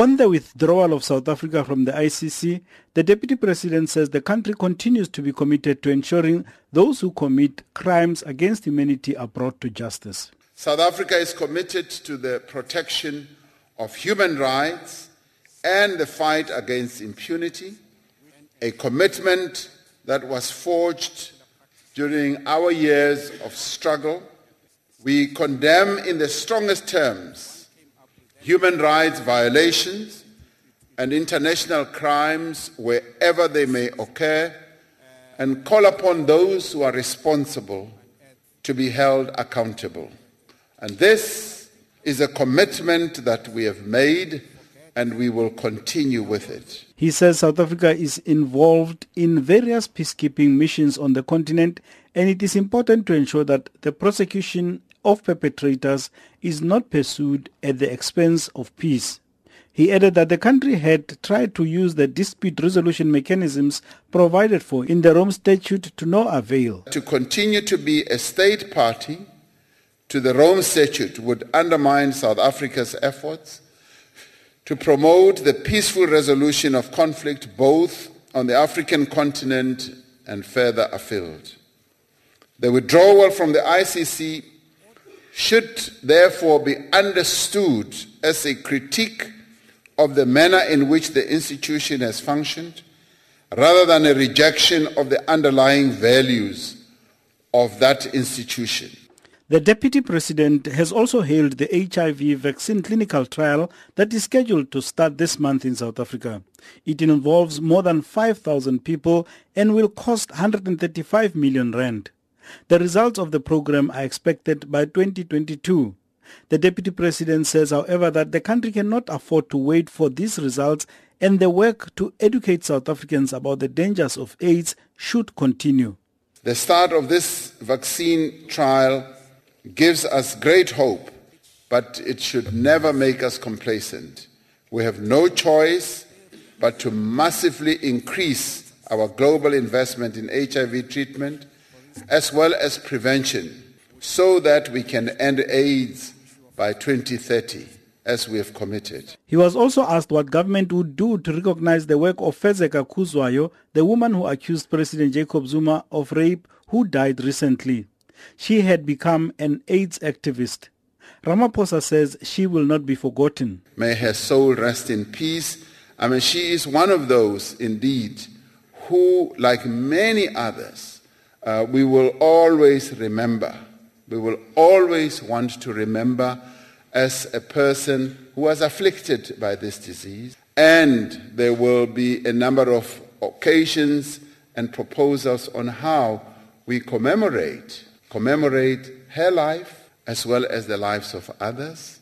On the withdrawal of South Africa from the ICC, the Deputy President says the country continues to be committed to ensuring those who commit crimes against humanity are brought to justice. South Africa is committed to the protection of human rights and the fight against impunity, a commitment that was forged during our years of struggle. We condemn in the strongest terms human rights violations and international crimes wherever they may occur and call upon those who are responsible to be held accountable. And this is a commitment that we have made and we will continue with it. He says South Africa is involved in various peacekeeping missions on the continent and it is important to ensure that the prosecution of perpetrators is not pursued at the expense of peace. He added that the country had tried to use the dispute resolution mechanisms provided for in the Rome Statute to no avail. To continue to be a state party to the Rome Statute would undermine South Africa's efforts to promote the peaceful resolution of conflict both on the African continent and further afield. The withdrawal from the ICC should therefore be understood as a critique of the manner in which the institution has functioned rather than a rejection of the underlying values of that institution. The Deputy President has also hailed the HIV vaccine clinical trial that is scheduled to start this month in South Africa. It involves more than 5,000 people and will cost 135 million rand. The results of the program are expected by 2022. The Deputy President says, however, that the country cannot afford to wait for these results and the work to educate South Africans about the dangers of AIDS should continue. The start of this vaccine trial gives us great hope, but it should never make us complacent. We have no choice but to massively increase our global investment in HIV treatment as well as prevention so that we can end AIDS by 2030 as we have committed. He was also asked what government would do to recognize the work of Fezeka Kuzwayo, the woman who accused President Jacob Zuma of rape who died recently. She had become an AIDS activist. Ramaphosa says she will not be forgotten. May her soul rest in peace. I mean, she is one of those, indeed, who, like many others, uh, we will always remember. We will always want to remember as a person who was afflicted by this disease. And there will be a number of occasions and proposals on how we commemorate, commemorate her life as well as the lives of others